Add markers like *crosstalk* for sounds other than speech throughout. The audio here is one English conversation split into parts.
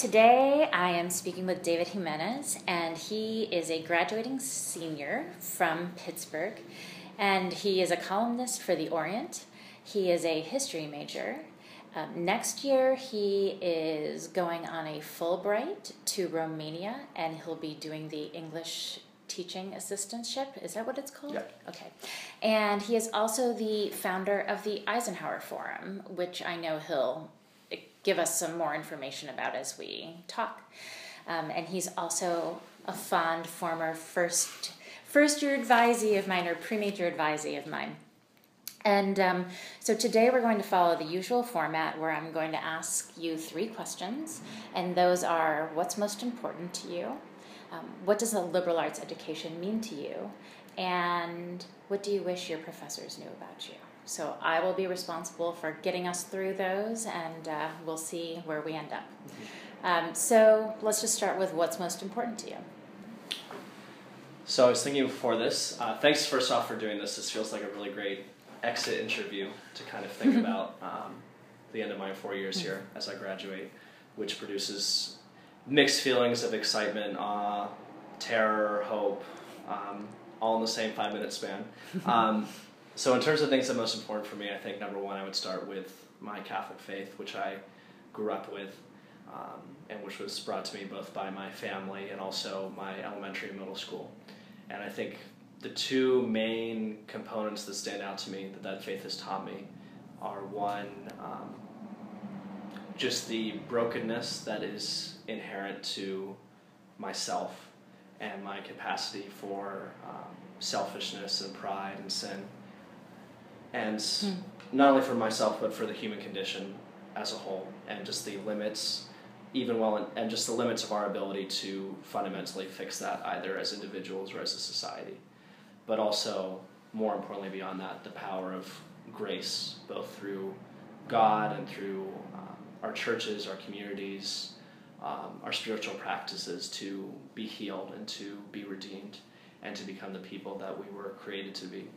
today I am speaking with David Jimenez, and he is a graduating senior from Pittsburgh, and he is a columnist for The Orient. He is a history major. Um, next year, he is going on a Fulbright to Romania, and he'll be doing the English teaching assistantship. Is that what it's called? Yeah. Okay. And he is also the founder of the Eisenhower Forum, which I know he'll give us some more information about as we talk. Um, and he's also a fond former first first year advisee of mine or pre-major advisee of mine. And um, so today we're going to follow the usual format where I'm going to ask you three questions, and those are what's most important to you, um, what does a liberal arts education mean to you, and what do you wish your professors knew about you? So I will be responsible for getting us through those, and uh, we'll see where we end up. Um, so let's just start with what's most important to you. So I was thinking before this. Uh, thanks first off for doing this. This feels like a really great exit interview to kind of think *laughs* about um, the end of my four years here as I graduate, which produces mixed feelings of excitement, awe, terror, hope, um, all in the same five minute span. *laughs* So in terms of things that are most important for me, I think number one, I would start with my Catholic faith, which I grew up with, um, and which was brought to me both by my family and also my elementary and middle school. And I think the two main components that stand out to me that that faith has taught me are one, um, just the brokenness that is inherent to myself and my capacity for um, selfishness and pride and sin and Hmm. not only for myself but for the human condition as a whole and just the limits even while and just the limits of our ability to fundamentally fix that either as individuals or as a society but also more importantly beyond that the power of grace both through god and through um, our churches our communities um, our spiritual practices to be healed and to be redeemed and to become the people that we were created to be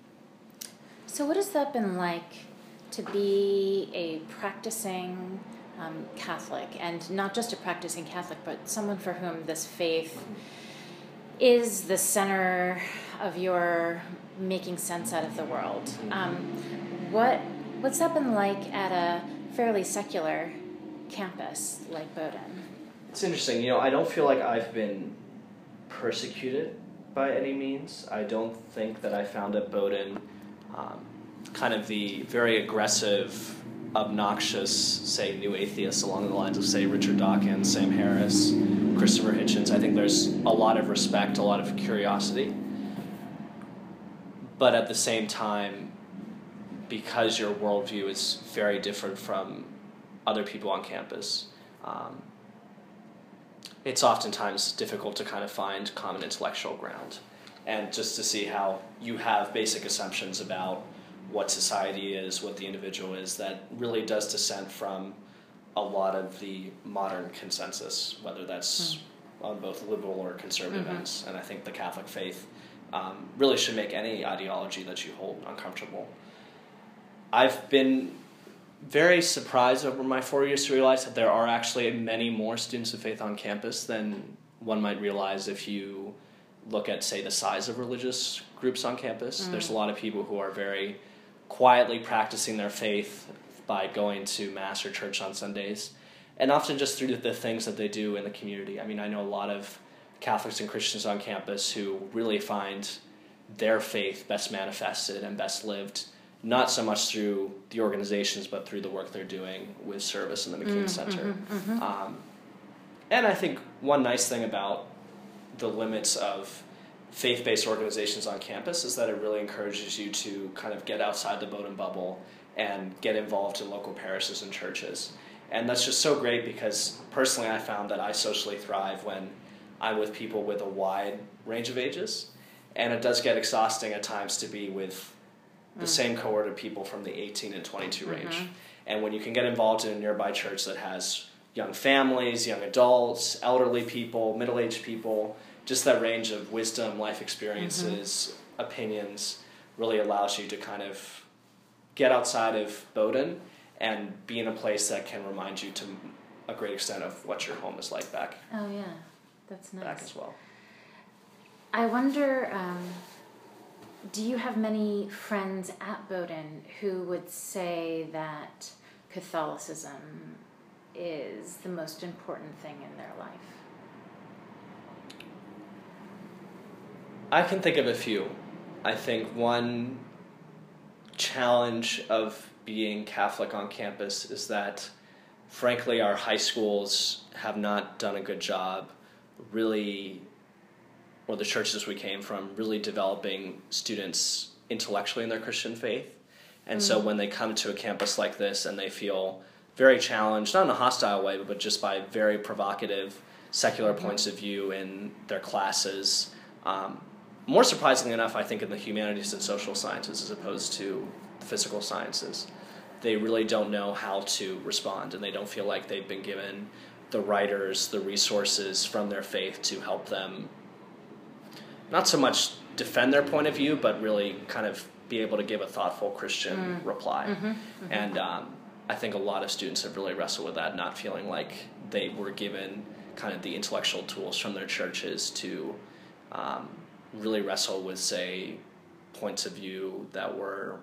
So, what has that been like to be a practicing um, Catholic, and not just a practicing Catholic, but someone for whom this faith is the center of your making sense out of the world? Um, what what's that been like at a fairly secular campus like Bowdoin? It's interesting. You know, I don't feel like I've been persecuted by any means. I don't think that I found at Bowdoin um, kind of the very aggressive, obnoxious, say, new atheists along the lines of, say, Richard Dawkins, Sam Harris, Christopher Hitchens. I think there's a lot of respect, a lot of curiosity. But at the same time, because your worldview is very different from other people on campus, um, it's oftentimes difficult to kind of find common intellectual ground and just to see how you have basic assumptions about what society is, what the individual is, that really does dissent from a lot of the modern consensus, whether that's on both liberal or conservative Mhm. ends. And I think the Catholic faith um, really should make any ideology that you hold uncomfortable. I've been very surprised over my four years to realize that there are actually many more students of faith on campus than one might realize if you look at, say, the size of religious groups on campus. Mm. There's a lot of people who are very quietly practicing their faith by going to mass or church on Sundays, and often just through the things that they do in the community. I mean, I know a lot of Catholics and Christians on campus who really find their faith best manifested and best lived not so much through the organizations but through the work they're doing with service in the McKeen mm, Center. Mm-hmm, mm-hmm. Um, and I think one nice thing about the limits of faith based organizations on campus is that it really encourages you to kind of get outside the Bowdoin bubble and get involved in local parishes and churches. And that's just so great because personally I found that I socially thrive when I'm with people with a wide range of ages. And it does get exhausting at times to be with the mm. same cohort of people from the 18 and 22 range. Mm-hmm. And when you can get involved in a nearby church that has young families, young adults, elderly people, middle aged people, just that range of wisdom, life experiences, opinions really allows you to kind of get outside of Bowdoin and be in a place that can remind you to a great extent of what your home is like back Oh yeah, that's nice. back as well. I wonder, um, do you have many friends at Bowdoin who would say that Catholicism is the most important thing in their life? I can think of a few. I think one challenge of being Catholic on campus is that, frankly, our high schools have not done a good job really, or the churches we came from, really developing students intellectually in their Christian faith. And so mm-hmm. when they come to a campus like this and they feel very challenged, not in a hostile way, but just by very provocative secular points of view in their classes, um, more surprisingly enough, I think in the humanities and social sciences as opposed to the physical sciences, they really don't know how to respond and they don't feel like they've been given the writers, the resources from their faith to help them not so much defend their point of view, but really kind of be able to give a thoughtful Christian reply. And um, I think a lot of students have really wrestled with that, not feeling like they were given kind of the intellectual tools from their churches to um, really wrestle with, say, points of view that were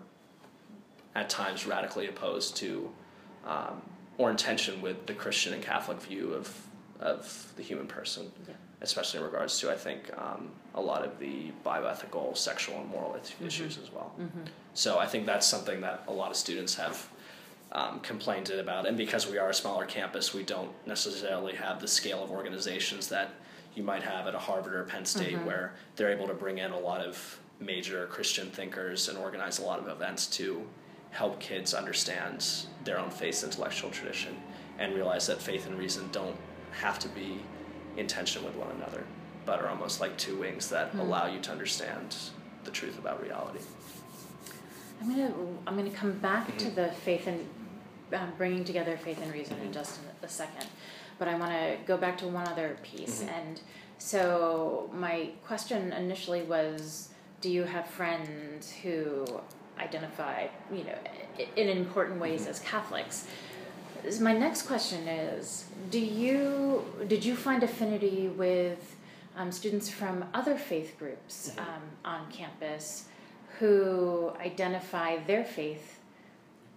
at times radically opposed to um, or in tension with the Christian and Catholic view of of the human person, Yeah. especially in regards to I think um, a lot of the bioethical, sexual, and moral is- issues as well. So I think that's something that a lot of students have um, complained about, and because we are a smaller campus, we don't necessarily have the scale of organizations that you might have at a Harvard or Penn State, mm-hmm. where they're able to bring in a lot of major Christian thinkers and organize a lot of events to help kids understand their own faith's intellectual tradition and realize that faith and reason don't have to be in tension with one another, but are almost like two wings that hmm. allow you to understand the truth about reality. I'm gonna I'm gonna come back to mm-hmm. the faith and um, bringing together faith and reason in just a, a second, but I want to go back to one other piece. And so my question initially was, do you have friends who identify, you know, in important ways as Catholics? My next question is, do you did you find affinity with um, students from other faith groups um, on campus who identify their faith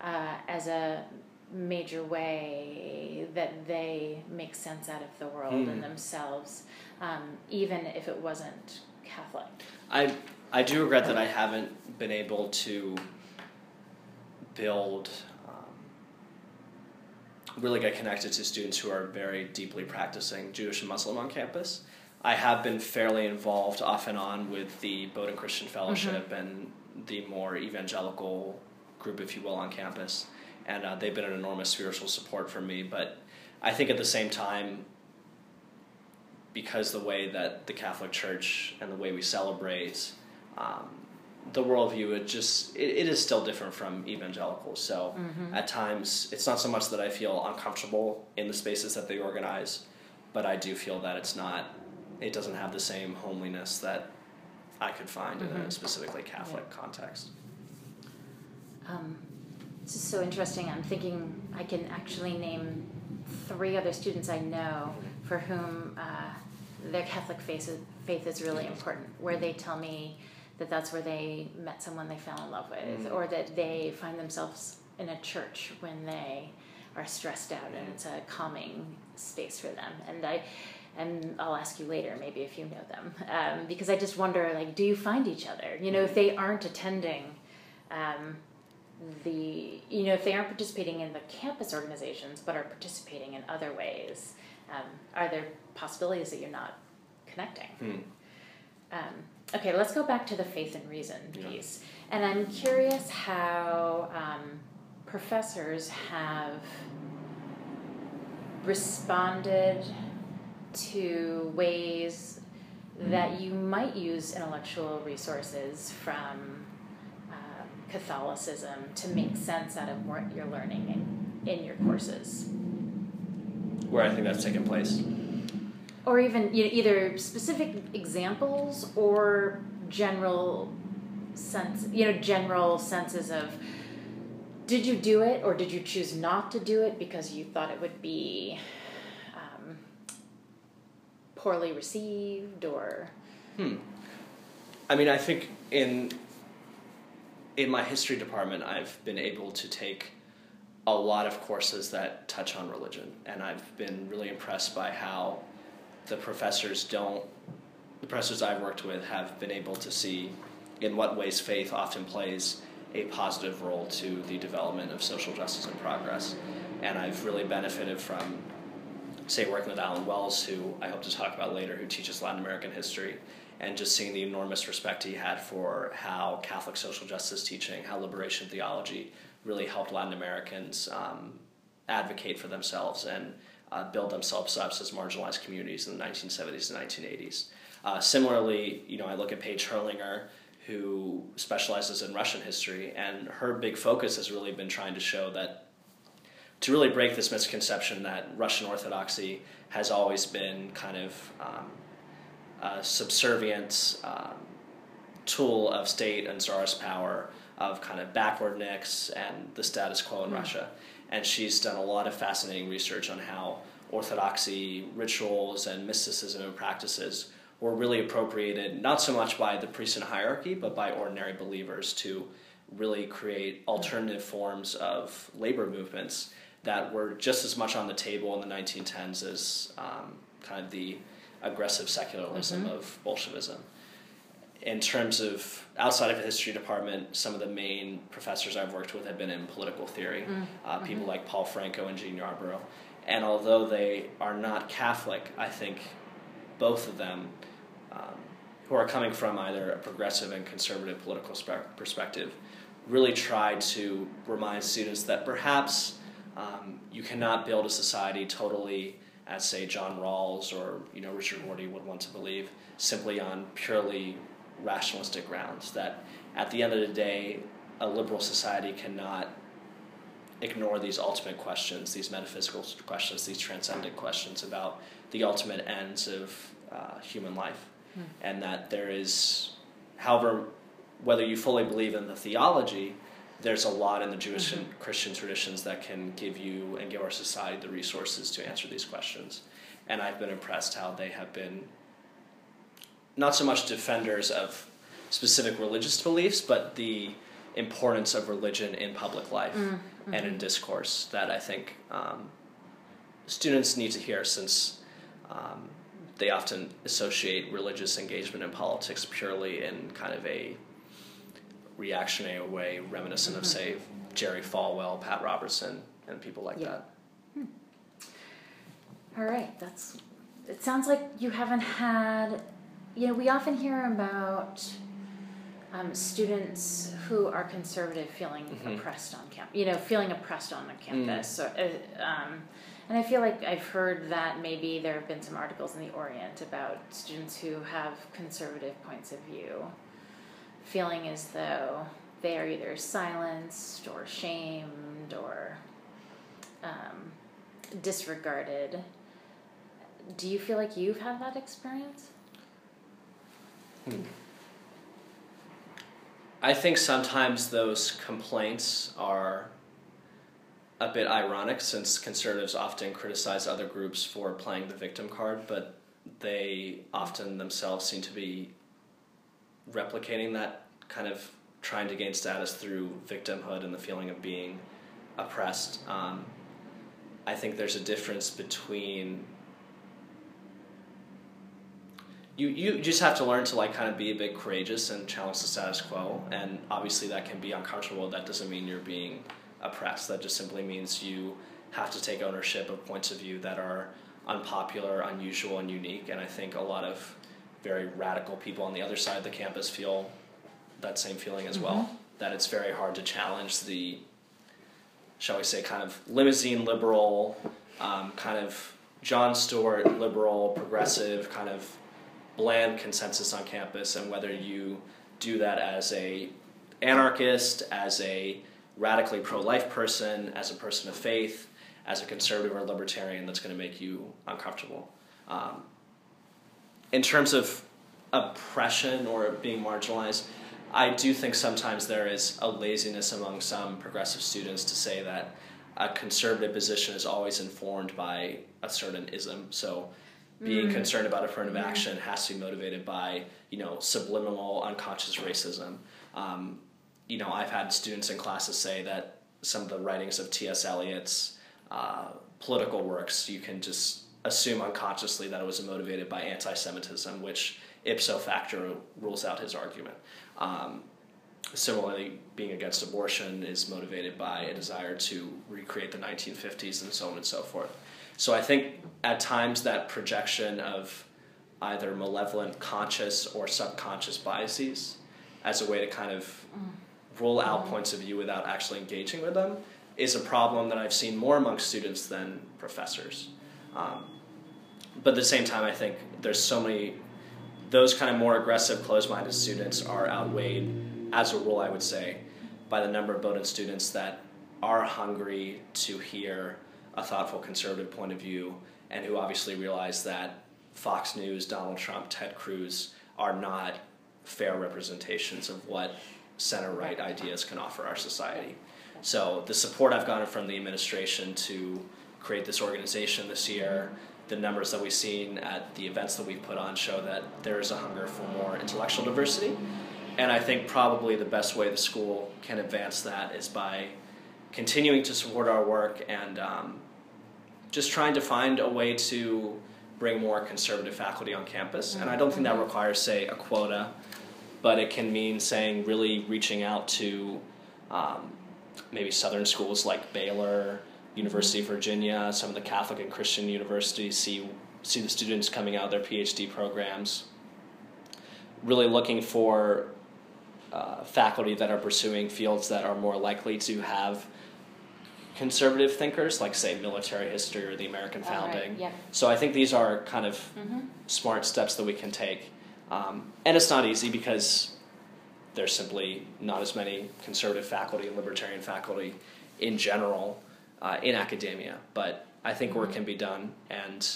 uh, as a major way that they make sense out of the world Mm. and themselves, um, even if it wasn't Catholic. I I do regret that I haven't been able to build um, really get connected to students who are very deeply practicing Jewish and Muslim on campus. I have been fairly involved off and on with the Bowdoin Christian Fellowship and the more evangelical group, if you will, on campus, and uh, they've been an enormous spiritual support for me. But I think at the same time, because the way that the Catholic Church and the way we celebrate um, the worldview, it just it, it is still different from evangelicals. So at times, it's not so much that I feel uncomfortable in the spaces that they organize, but I do feel that it's not. It doesn't have the same homeliness that I could find in a specifically Catholic context. Um, this is so interesting. I'm thinking I can actually name three other students I know for whom uh, their Catholic faith is, faith is really important, where they tell me that that's where they met someone they fell in love with, or that they find themselves in a church when they are stressed out and it's a calming space for them. And I, and I'll ask you later, maybe if you know them, um, because I just wonder, like, do you find each other? You know, if they aren't attending. Um, the you know if they aren't participating in the campus organizations but are participating in other ways um, are there possibilities that you're not connecting Hmm. um, okay let's go back to the faith and reason Yeah. piece and i'm curious how um, professors have responded to ways that you might use intellectual resources from Catholicism to make sense out of what you're learning in, in your courses. Where I think that's taken place. Or even you know, either specific examples or general sense, you know, general senses of did you do it or did you choose not to do it because you thought it would be um, poorly received or? Hmm. I mean, I think in in my history department, I've been able to take a lot of courses that touch on religion, and I've been really impressed by how the professors don't. The professors I've worked with have been able to see in what ways faith often plays a positive role to the development of social justice and progress. And I've really benefited from, say, working with Allen Wells, who I hope to talk about later, who teaches Latin American history, and just seeing the enormous respect he had for how Catholic social justice teaching, how liberation theology really helped Latin Americans um, advocate for themselves and uh, build themselves up as marginalized communities in the 1970s and 1980s. Uh, similarly, you know, I look at Page Herrlinger, who specializes in Russian history, and her big focus has really been trying to show that to really break this misconception that Russian Orthodoxy has always been kind of um, a subservient um, tool of state and czarist power, of kind of backwardness and the status quo in mm. Russia. And she's done a lot of fascinating research on how Orthodoxy rituals and mysticism and practices were really appropriated not so much by the priesthood hierarchy, but by ordinary believers to really create alternative forms of labor movements that were just as much on the table in the 1910s as um, kind of the aggressive secularism mm-hmm. of Bolshevism. In terms of outside of the history department, some of the main professors I've worked with have been in political theory, mm-hmm. uh, people mm-hmm. like Paul Franco and Jean Yarbrough. And although they are not Catholic, I think both of them um, who are coming from either a progressive and conservative political spe- perspective really try to remind students that perhaps um, you cannot build a society totally as say John Rawls or you know Richard Rorty would want to believe simply on purely rationalistic grounds that at the end of the day a liberal society cannot ignore these ultimate questions these metaphysical questions these transcendent questions about the ultimate ends of uh, human life Hmm. and that there is, however, whether you fully believe in the theology, there's a lot in the Jewish mm-hmm. and Christian traditions that can give you and give our society the resources to answer these questions. And I've been impressed how they have been not so much defenders of specific religious beliefs, but the importance of religion in public life mm-hmm. and in discourse that I think um, students need to hear since um, they often associate religious engagement in politics purely in kind of a reactionary way, reminiscent mm-hmm. of, say, Jerry Falwell, Pat Robertson, and people like yeah. that. Hmm. All right, that's. It sounds like you haven't had. You know, we often hear about um, students who are conservative feeling mm-hmm. oppressed on campus. You know, feeling oppressed on the campus. Mm. So, uh, um, and I feel like I've heard that maybe there have been some articles in the Orient about students who have conservative points of view feeling as though they are either silenced or shamed or um, disregarded. Do you feel like you've had that experience? Hmm. I think sometimes those complaints are a bit ironic since conservatives often criticize other groups for playing the victim card, but they often themselves seem to be replicating that kind of trying to gain status through victimhood and the feeling of being oppressed. Um, I think there's a difference between you you just have to learn to like kind of be a bit courageous and challenge the status quo and obviously that can be uncomfortable that doesn't mean you're being oppressed. That just simply means you have to take ownership of points of view that are unpopular, unusual, and unique. And I think a lot of very radical people on the other side of the campus feel that same feeling as mm-hmm. well. That it's very hard to challenge the, shall we say, kind of limousine liberal, um, kind of Jon Stewart liberal, progressive, kind of bland consensus on campus, and whether you do that as a anarchist, as a radically pro life person, as a person of faith, as a conservative or libertarian, that's going to make you uncomfortable. Um, in terms of oppression or being marginalized, I do think sometimes there is a laziness among some progressive students to say that a conservative position is always informed by a certain ism. So being Mm. concerned about affirmative action has to be motivated by you know subliminal unconscious racism. Um, you know, I've had students in classes say that some of the writings of T.S. Eliot's uh, political works, you can just assume unconsciously that it was motivated by anti-Semitism, which ipso facto rules out his argument. Um, similarly, being against abortion is motivated by a desire to recreate the 1950s and so on and so forth. So I think at times that projection of either malevolent conscious or subconscious biases as a way to kind of rule out points of view without actually engaging with them is a problem that I've seen more amongst students than professors. Um, but at the same time, I think there's so many, those kind of more aggressive, closed minded students are outweighed, as a rule, I would say, by the number of Bowdoin students that are hungry to hear a thoughtful conservative point of view and who obviously realize that Fox News, Donald Trump, Ted Cruz are not fair representations of what center right ideas can offer our society. So the support I've gotten from the administration to create this organization this year, the numbers that we've seen at the events that we've put on show that there is a hunger for more intellectual diversity. And I think probably the best way the school can advance that is by continuing to support our work and um, just trying to find a way to bring more conservative faculty on campus. And I don't think that requires, say, a quota, but it can mean saying really reaching out to um, maybe southern schools like Baylor, University of Virginia, some of the Catholic and Christian universities, see see the students coming out of their PhD programs. Really looking for uh, faculty that are pursuing fields that are more likely to have conservative thinkers, like say military history or the American Oh, right. founding. So I think these are kind of Mm-hmm. smart steps that we can take. Um, and it's not easy because there's simply not as many conservative faculty and libertarian faculty in general uh, in academia. But I think work can be done. And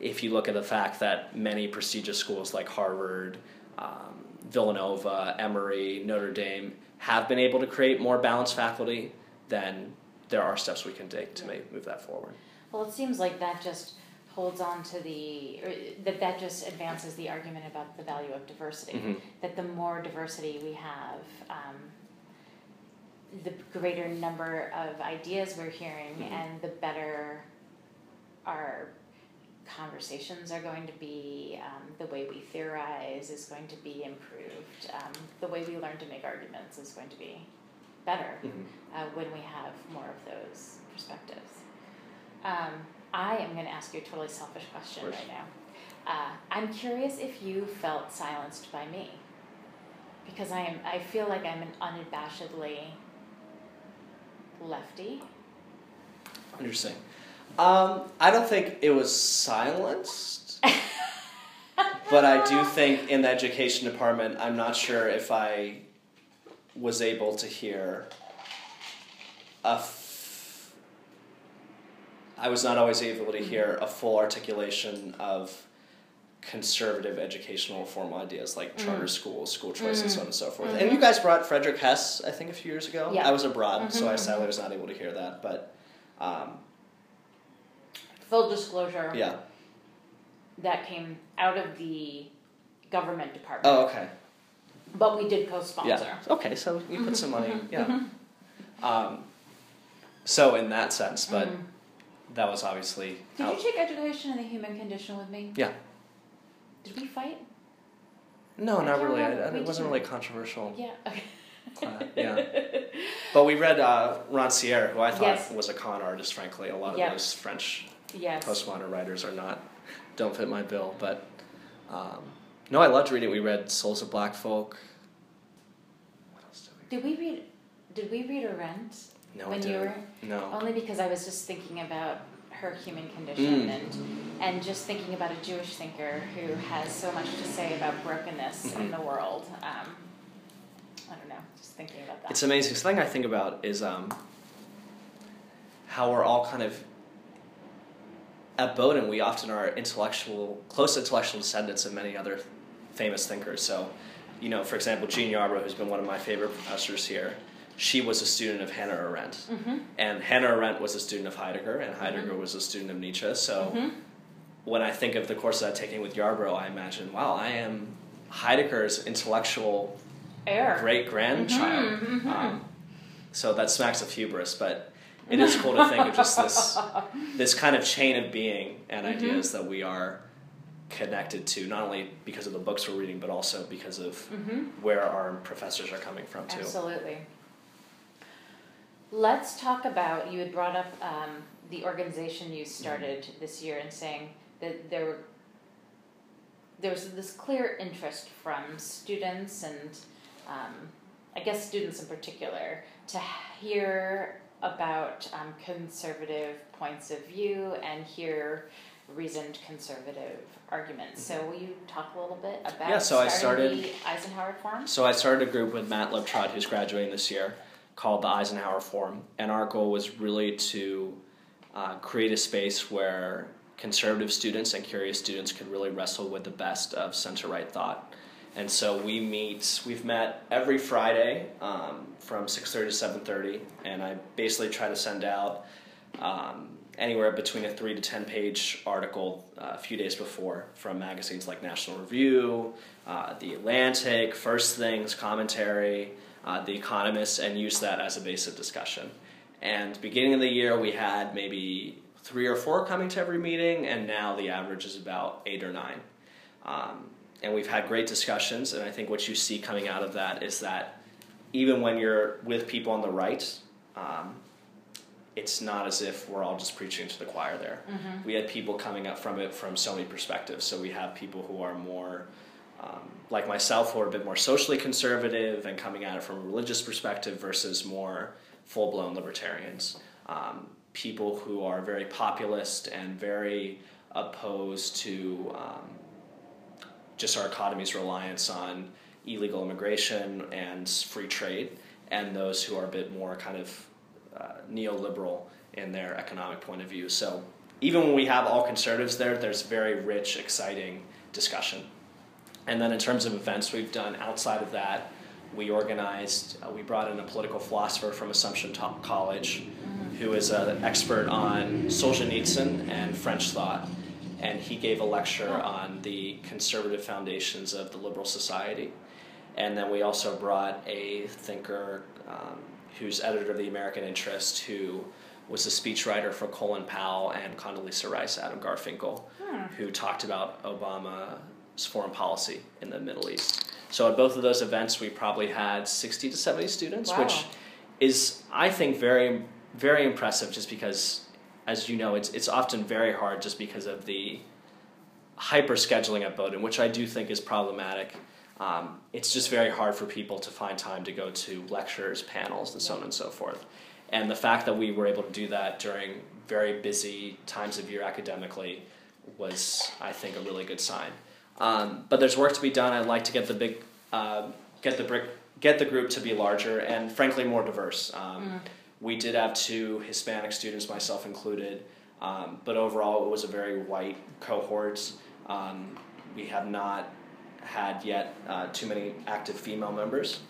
if you look at the fact that many prestigious schools like Harvard, um, Villanova, Emory, Notre Dame have been able to create more balanced faculty, then there are steps we can take to make, move that forward. Well, it seems like that just holds on to the, or that that just advances the argument about the value of diversity. Mhm. That the more diversity we have, um, the greater number of ideas we're hearing, Mhm. and the better our conversations are going to be. Um, the way we theorize is going to be improved. Um, the way we learn to make arguments is going to be better Mhm. uh, when we have more of those perspectives. Um, I am going to ask you a totally selfish question right now. Uh, I'm curious if you felt silenced by me, because I am. I feel like I'm an unabashedly lefty. Interesting. Um, I don't think it was silenced, *laughs* but I do think in the education department, I'm not sure if I was able to hear a. F- I was not always able to hear a full articulation of conservative educational reform ideas like charter schools, school choice, and so on and so forth. And you guys brought Frederick Hess, I think, a few years ago. Yeah. I was abroad, so I Mhm, sadly was not able to hear that. But um, Full disclosure. yeah. That came out of the government department, Oh, okay. but we did co-sponsor. Yeah. Okay, so you put some money. mhm, Yeah. Um, so in that sense, but Mhm. that was obviously. Did out- you take education in the human condition with me? Yeah. Did we fight? No, I not really. I. It wasn't really controversial. Yeah. Okay. class, yeah. *laughs* But we read uh, Rancière, who I thought Yes. was a con artist. Frankly, a lot of Yep. those French Yes. postmodern writers are not don't fit my bill. But um, no, I loved reading. It. We read Souls of Black Folk. What else did we? Did we read? Did we read Arendt No, when you were? No. Only because I was just thinking about her human condition Mm. and and just thinking about a Jewish thinker who has so much to say about brokenness in Mhm. the world. Um, I don't know. Just thinking about that. It's amazing. The thing I think about is um, how we're all kind of at Bowdoin. We often are intellectual, close intellectual descendants of many other famous thinkers. So, you know, for example, Jean Yarbrough, who's been one of my favorite professors here, she was a student of Hannah Arendt, Mm-hmm. and Hannah Arendt was a student of Heidegger, and Heidegger was a student of Nietzsche. So Mm-hmm. when I think of the courses I've taken with Yarbrough, I imagine, wow, I am Heidegger's intellectual great grandchild. Mhm, mhm. Um, so that smacks of hubris, but *laughs* it is cool to think of just this this kind of chain of being and Mm-hmm. ideas that we are connected to, not only because of the books we're reading, but also because of where our professors are coming from too. Absolutely. Let's talk about you had brought up um, the organization you started this year and saying that there were there was this clear interest from students and um, I guess students in particular to hear about um, conservative points of view and hear reasoned conservative arguments. So will you talk a little bit about Yeah, so I started- the Eisenhower Forum? So I started a group with Matt Liptrot, who's graduating this year, called the Eisenhower Forum, and our goal was really to uh, create a space where conservative students and curious students could really wrestle with the best of center right thought. And so we meet. We've met every Friday um, from six thirty to seven thirty, and I basically try to send out um, anywhere between a three to ten page article uh, a few days before from magazines like National Review, uh, The Atlantic, First Things, Commentary, uh, The Economist, and use that as a base of discussion. And beginning of the year, we had maybe three or four coming to every meeting, and now the average is about eight or nine. Um, and we've had great discussions, and I think what you see coming out of that is that even when you're with people on the right, um, it's not as if we're all just preaching to the choir there. Mm-hmm. We had people coming up from it from so many perspectives. So we have people who are more, um, like myself, who are a bit more socially conservative and coming at it from a religious perspective versus more full blown libertarians. Um, people who are very populist and very opposed to um, just our economy's reliance on illegal immigration and free trade, and those who are a bit more kind of uh, neoliberal in their economic point of view. So even when we have all conservatives there, there's very rich, exciting discussion. And then in terms of events we've done outside of that, we organized, uh, we brought in a political philosopher from Assumption Top College who is an expert on Solzhenitsyn and French thought. And he gave a lecture on the conservative foundations of the liberal society. And then we also brought a thinker um, who's editor of the American Interest, who was a speechwriter for Colin Powell and Condoleezza Rice, Adam Garfinkle, who talked about Obama's foreign policy in the Middle East. So at both of those events, we probably had 60 to 70 students, Wow. which is, I think, very, very impressive just because, as you know, it's, it's often very hard just because of the hyper scheduling at Bowdoin, which I do think is problematic. Um, it's just very hard for people to find time to go to lectures, panels, and so on and so forth. And the fact that we were able to do that during very busy times of year academically was, I think, a really good sign. Um, but there's work to be done. I'd like to get the big, uh, get the brick, get the group to be larger and frankly more diverse. Um, We did have two Hispanic students, myself included, um, but overall it was a very white cohort. Um, we have not had yet uh, too many active female members,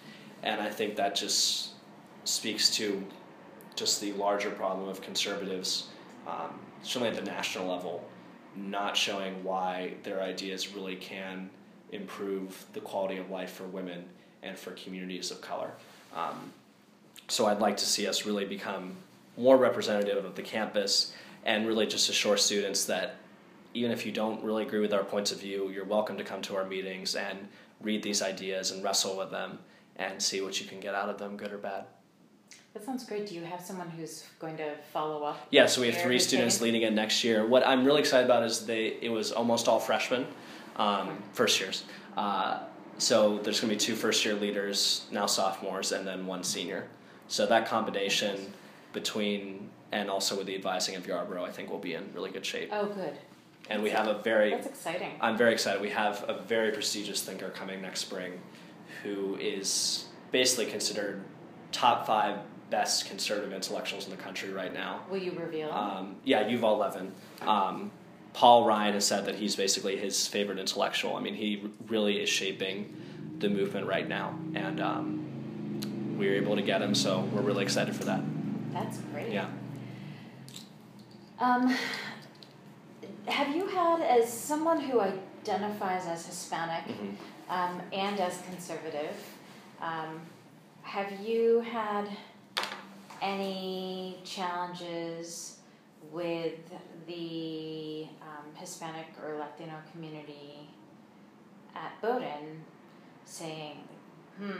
and I think that just speaks to just the larger problem of conservatives, um, certainly at the national level, not showing why their ideas really can improve the quality of life for women and for communities of color. Um, so I'd like to see us really become more representative of the campus and really just assure students that even if you don't really agree with our points of view, you're welcome to come to our meetings and read these ideas and wrestle with them and see what you can get out of them, good or bad. That sounds great. Do you have someone who's going to follow up? Yeah, so we have three students leading it next year. What I'm really excited about is they it was almost all freshmen, um, first years. Uh, so there's going to be two first year leaders, now sophomores, and then one senior. So that combination between and also with the advising of Yarbrough, I think we'll be in really good shape. Oh, good. And we have a very That's exciting. I'm very excited. We have a very prestigious thinker coming next spring who is basically considered top five best conservative intellectuals in the country right now. Will you reveal? Um, yeah, Yuval Levin. Um, Paul Ryan has said that he's basically his favorite intellectual. I mean, he really is shaping the movement right now. And um, we were able to get him. So we're really excited for that. That's great. Yeah. Um, have you had, as someone who identifies as Hispanic Mhm. um, and as conservative, um, have you had any challenges with the um, Hispanic or Latino community at Bowdoin saying, hmm,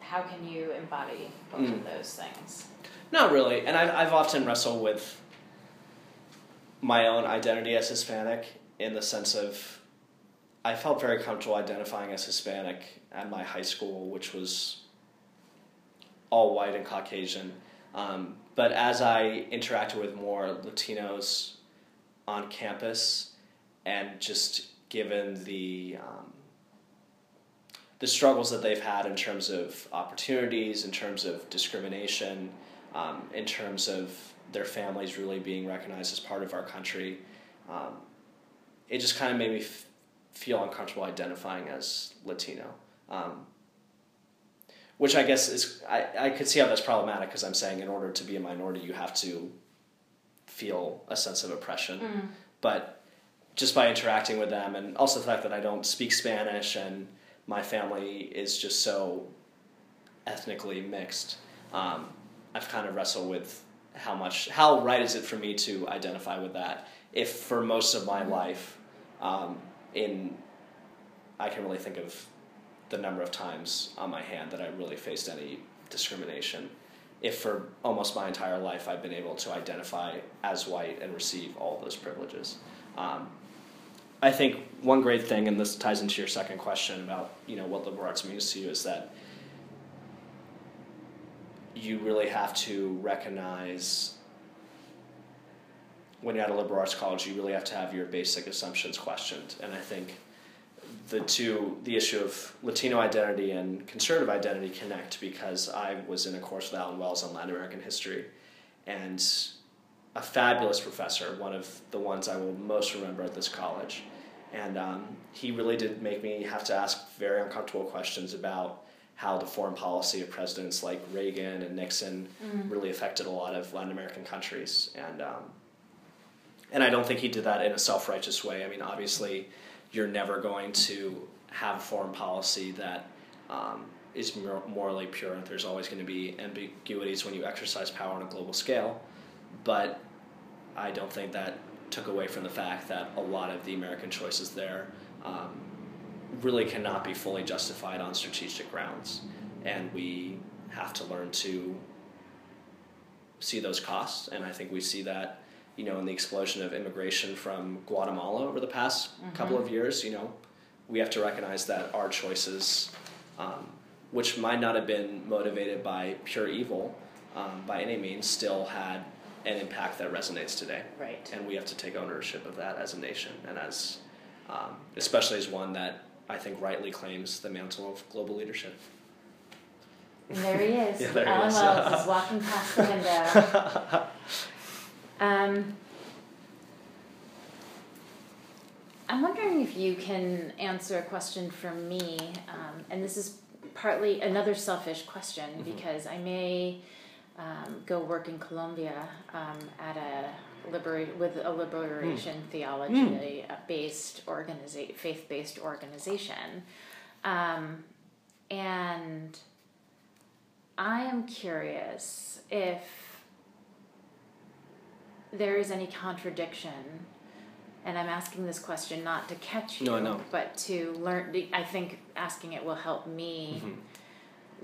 how can you embody both of Mm. those things? Not really, and I've I've often wrestled with my own identity as Hispanic in the sense of I felt very comfortable identifying as Hispanic at my high school, which was all white and Caucasian. Um, but as I interacted with more Latinos on campus, and just given the um, the struggles that they've had in terms of opportunities, in terms of discrimination, um, in terms of their families really being recognized as part of our country, um, it just kind of made me feel uncomfortable identifying as Latino. Um, which I guess is, I, I could see how that's problematic because I'm saying in order to be a minority, you have to feel a sense of oppression. Mm. But just by interacting with them, and also the fact that I don't speak Spanish and my family is just so ethnically mixed, um, I've kind of wrestled with how much, how right is it for me to identify with that if for most of my life, um, in, I can really think of the number of times on my hand that I really faced any discrimination. If for almost my entire life I've been able to identify as white and receive all those privileges. Um, I think one great thing, and this ties into your second question about you know what liberal arts means to you, is that you really have to recognize when you're at a liberal arts college, you really have to have your basic assumptions questioned. And I think the two, the issue of Latino identity and conservative identity connect because I was in a course with Allen Wells on Latin American history, and a fabulous professor, one of the ones I will most remember at this college. And um, he really did make me have to ask very uncomfortable questions about how the foreign policy of presidents like Reagan and Nixon Mm. really affected a lot of Latin American countries. And, um, and I don't think he did that in a self righteous way. I mean, obviously, you're never going to have foreign policy that um, is morally pure. There's always going to be ambiguities when you exercise power on a global scale. But I don't think that took away from the fact that a lot of the American choices there um, really cannot be fully justified on strategic grounds. And we have to learn to see those costs. And I think we see that, you know, in the explosion of immigration from Guatemala over the past couple of years. You know, we have to recognize that our choices, um, which might not have been motivated by pure evil um, by any means, still had an impact that resonates today. Right. And we have to take ownership of that as a nation and as, um, especially as one that I think rightly claims the mantle of global leadership. And there he is. *laughs* Yeah, there he is. Wells is *laughs* walking past the window. *laughs* Um, I'm wondering if you can answer a question from me, um, and this is partly another selfish question Mhm. because I may um, go work in Colombia um, at a libera- with a liberation theology based organiza- faith based organization, um, and I am curious if there is any contradiction, and I'm asking this question not to catch you, No, I know. but to learn. I think asking it will help me Mhm.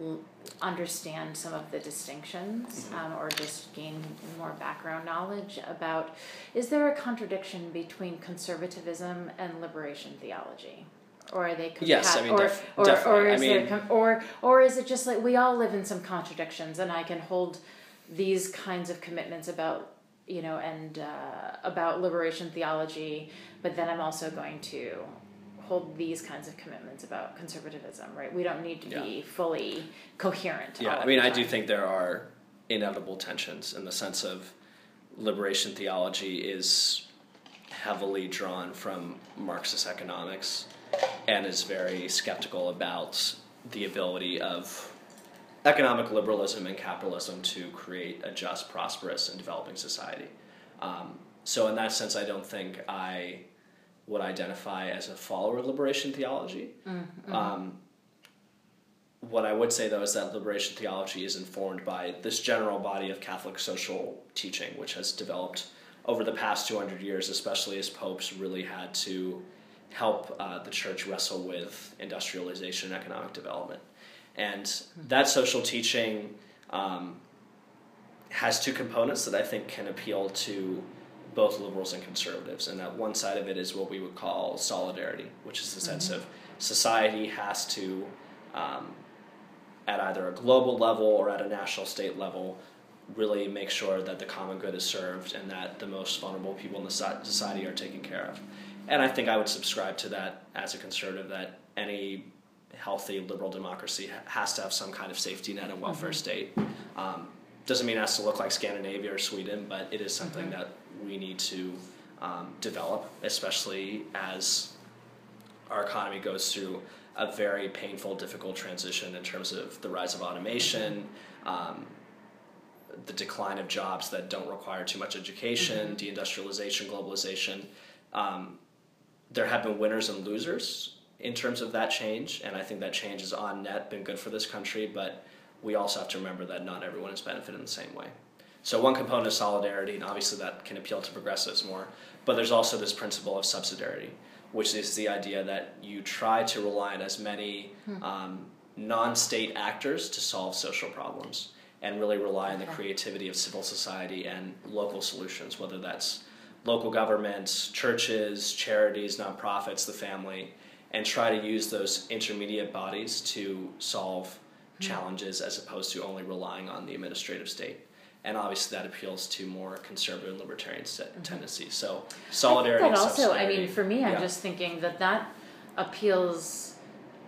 l- understand some of the distinctions Mhm. um, or just gain more background knowledge about is there a contradiction between conservatism and liberation theology or are they compa- Yes, I mean, or, def- or, or definitely. I is there mean- com- or or is it just like we all live in some contradictions and I can hold these kinds of commitments about you know and uh, about liberation theology but then I'm also going to hold these kinds of commitments about conservatism right? We don't need to be fully coherent Yeah, I mean, I do think there are inevitable tensions in the sense of liberation theology is heavily drawn from Marxist economics and is very skeptical about the ability of economic liberalism and capitalism to create a just, prosperous, and developing society. Um, so, in that sense, I don't think I would identify as a follower of liberation theology. Mm-hmm. Um, what I would say though is that liberation theology is informed by this general body of Catholic social teaching, which has developed over the past 200 years, especially as popes really had to help uh, the church wrestle with industrialization and economic development. And that social teaching um, has two components that I think can appeal to both liberals and conservatives. And that one side of it is what we would call solidarity, which is the mm-hmm. sense of society has to, um, at either a global level or at a national state level, really make sure that the common good is served and that the most vulnerable people in the society are taken care of. And I think I would subscribe to that as a conservative that any healthy liberal democracy has to have some kind of safety net and welfare mm-hmm. state. Um, doesn't mean it has to look like Scandinavia or Sweden, but it is something mm-hmm. that we need to um, develop, especially as our economy goes through a very painful, difficult transition in terms of the rise of automation, um, the decline of jobs that don't require too much education, mm-hmm. deindustrialization, globalization. Um, there have been winners and losers in terms of that change, and I think that change has on net been good for this country, but we also have to remember that not everyone has benefited in the same way. So one component is solidarity, and obviously that can appeal to progressives more. But there's also this principle of subsidiarity, which is the idea that you try to rely on as many hmm. um, non-state actors to solve social problems, and really rely on the creativity of civil society and local solutions, whether that's local governments, churches, charities, nonprofits, the family, and try to use those intermediate bodies to solve hmm. challenges as opposed to only relying on the administrative state and obviously that appeals to more conservative and libertarian mm-hmm. tendencies. So solidarity. That also, I mean, for me, I'm yeah. just thinking that that appeals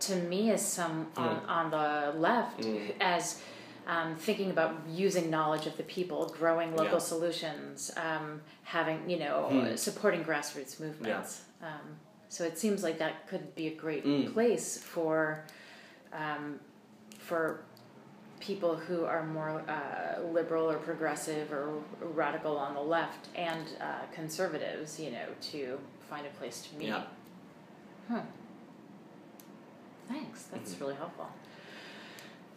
to me as some mm. on, on the left mm. as um, thinking about using knowledge of the people, growing local yeah. solutions, um, having you know mm. supporting grassroots movements. Yeah. Um, so it seems like that could be a great mm. place for um, for people who are more uh, liberal or progressive or radical on the left and uh, conservatives, you know, to find a place to meet. Yeah. Hmm. Thanks. That's mm-hmm. really helpful.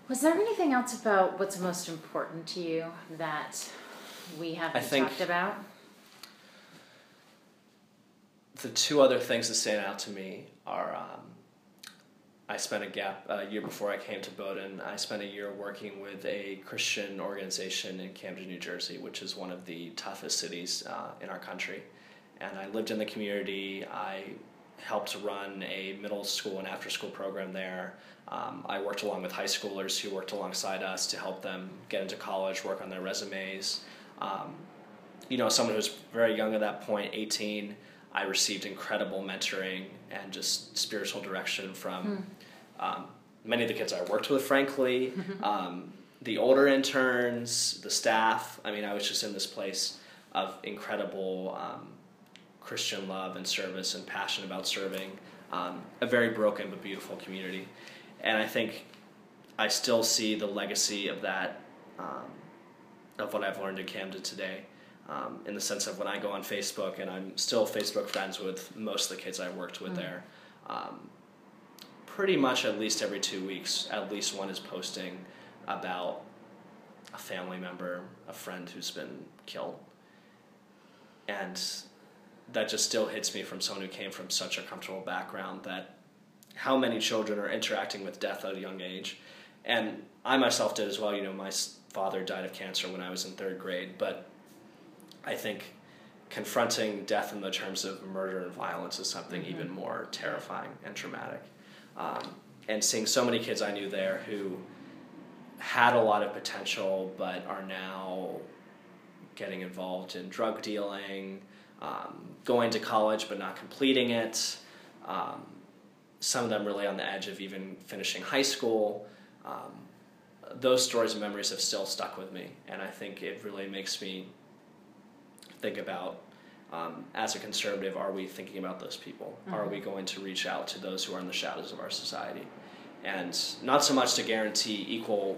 Was there anything else about what's most important to you that we haven't talked about? The two other things that stand out to me are um, I spent a gap a year before I came to Bowdoin. I spent a year working with a Christian organization in Camden, New Jersey, which is one of the toughest cities uh, in our country. And I lived in the community. I helped run a middle school and after school program there. Um, I worked along with high schoolers who worked alongside us to help them get into college, work on their resumes. Um, you know, someone who was very young at that point, 18, I received incredible mentoring and just spiritual direction from mm. um, many of the kids I worked with, frankly, um, the older interns, the staff. I mean, I was just in this place of incredible um, Christian love and service and passion about serving um, a very broken but beautiful community. And I think I still see the legacy of that, um, of what I've learned in Camden today um, in the sense of when I go on Facebook, and I'm still Facebook friends with most of the kids I worked with mm-hmm. there. Um, pretty much at least every two weeks, at least one is posting about a family member, a friend who's been killed. And that just still hits me from someone who came from such a comfortable background that how many children are interacting with death at a young age. And I myself did as well. You know, my father died of cancer when I was in third grade, but I think confronting death in the terms of murder and violence is something mm-hmm. even more terrifying and traumatic. Um, and seeing so many kids I knew there who had a lot of potential but are now getting involved in drug dealing, um, going to college but not completing it. Um, some of them really on the edge of even finishing high school. Um, those stories and memories have still stuck with me, and I think it really makes me think about um, as a conservative, are we thinking about those people? Mm-hmm. Are we going to reach out to those who are in the shadows of our society? And not so much to guarantee equal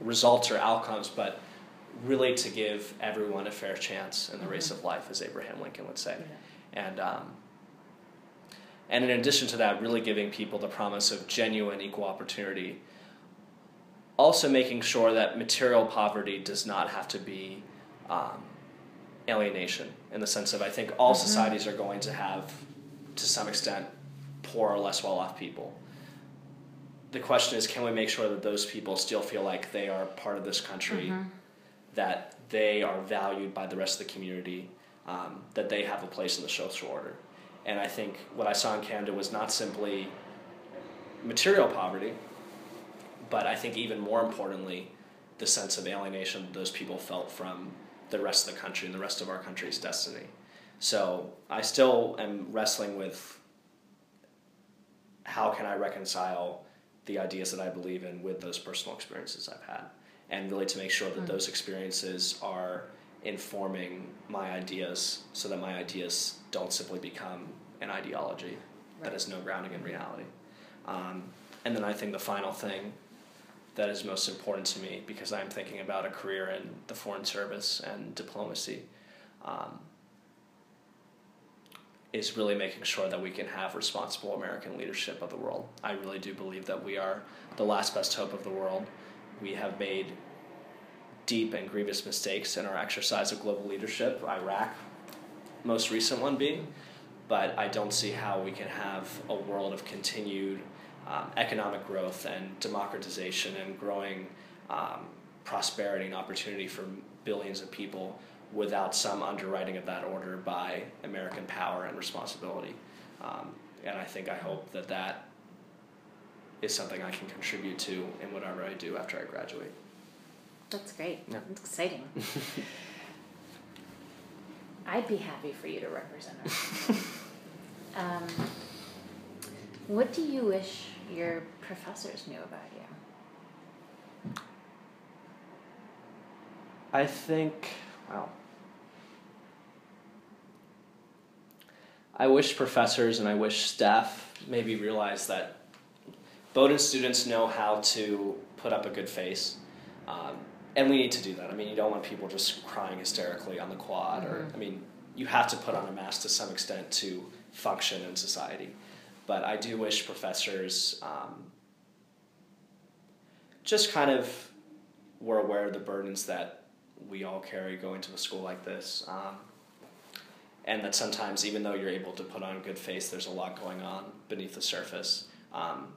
results or outcomes, but really to give everyone a fair chance in the race Mhm. of life, as Abraham Lincoln would say. Yeah. And um, and in addition to that, really giving people the promise of genuine equal opportunity. Also, making sure that material poverty does not have to be um, alienation in the sense of I think all Mhm. societies are going to have, to some extent, poor or less well off people. The question is, can we make sure that those people still feel like they are part of this country, Mhm. that they are valued by the rest of the community, um, that they have a place in the social order? And I think what I saw in Camden was not simply material poverty, but I think even more importantly, the sense of alienation that those people felt from the rest of the country and the rest of our country's destiny. So I still am wrestling with how can I reconcile the ideas that I believe in with those personal experiences I've had, and really to make sure that Mm. those experiences are informing my ideas so that my ideas don't simply become an ideology that has no grounding in reality. Um, and then I think the final thing that is most important to me because I'm thinking about a career in the foreign service and diplomacy um, is really making sure that we can have responsible American leadership of the world. I really do believe that we are the last best hope of the world. We have made deep and grievous mistakes in our exercise of global leadership, Iraq, most recent one being, but I don't see how we can have a world of continued um, economic growth and democratization and growing um, prosperity and opportunity for billions of people without some underwriting of that order by American power and responsibility. Um, and I think I hope that that is something I can contribute to in whatever I do after I graduate. That's great. Yeah. That's exciting. *laughs* I'd be happy for you to represent us. *laughs* um, what do you wish your professors knew about you? I think, wow. I wish professors and I wish staff maybe realize that Bowdoin students know how to put up a good face. Um, and we need to do that. I mean, you don't want people just crying hysterically on the quad, or, Mhm. I mean, you have to put on a mask to some extent to function in society. But I do wish professors um, just kind of were aware of the burdens that we all carry going to a school like this. Um, and that sometimes, even though you're able to put on a good face, there's a lot going on beneath the surface, um,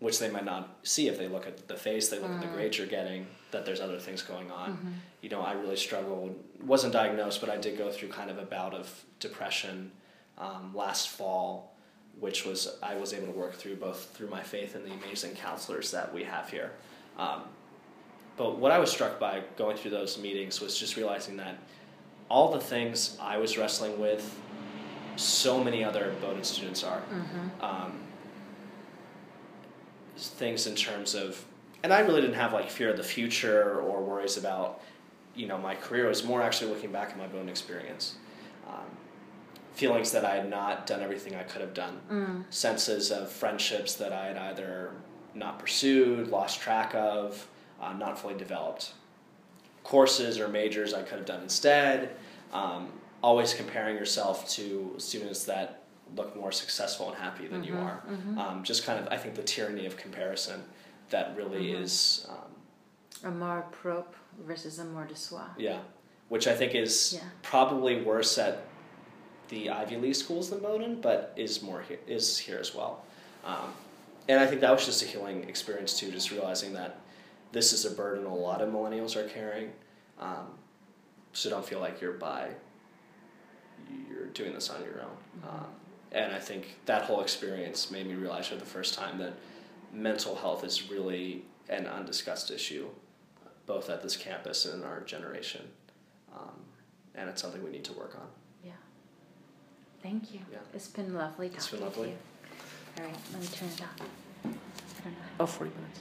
which they might not see if they look at the face, they look at the Mm. grades you're getting, that there's other things going on. Mhm. You know, I really struggled, wasn't diagnosed, but I did go through kind of a bout of depression um, last fall, which was I was able to work through both through my faith and the amazing counselors that we have here. Um, but what I was struck by going through those meetings was just realizing that all the things I was wrestling with, so many other Bowdoin students are. Mm-hmm. Um, things in terms of, and I really didn't have like fear of the future or worries about, you know, my career. It was more actually looking back at my Bowdoin experience. Um, feelings that I had not done everything I could have done Mm. senses of friendships that I had either not pursued, lost track of, uh, not fully developed. Courses or majors I could have done instead. Um, always comparing yourself to students that look more successful and happy than you Mhm, are. mhm. Um, just kind of, I think, the tyranny of comparison that really Mhm. is, um, Amour propre versus amour de soi. yeah, which I think is Yeah. probably worse at the Ivy League schools than Bowdoin, but is more here, is here as well. Um, and I think that was just a healing experience too, just realizing that this is a burden a lot of millennials are carrying. Um, so don't feel like you're by, you're doing this on your own. Um, and I think that whole experience made me realize for the first time that mental health is really an undiscussed issue, both at this campus and in our generation. Um, and it's something we need to work on. Thank you. Yeah. It's been lovely talking It's been to you. All right, let me turn it off. I don't know. Oh, 40 minutes.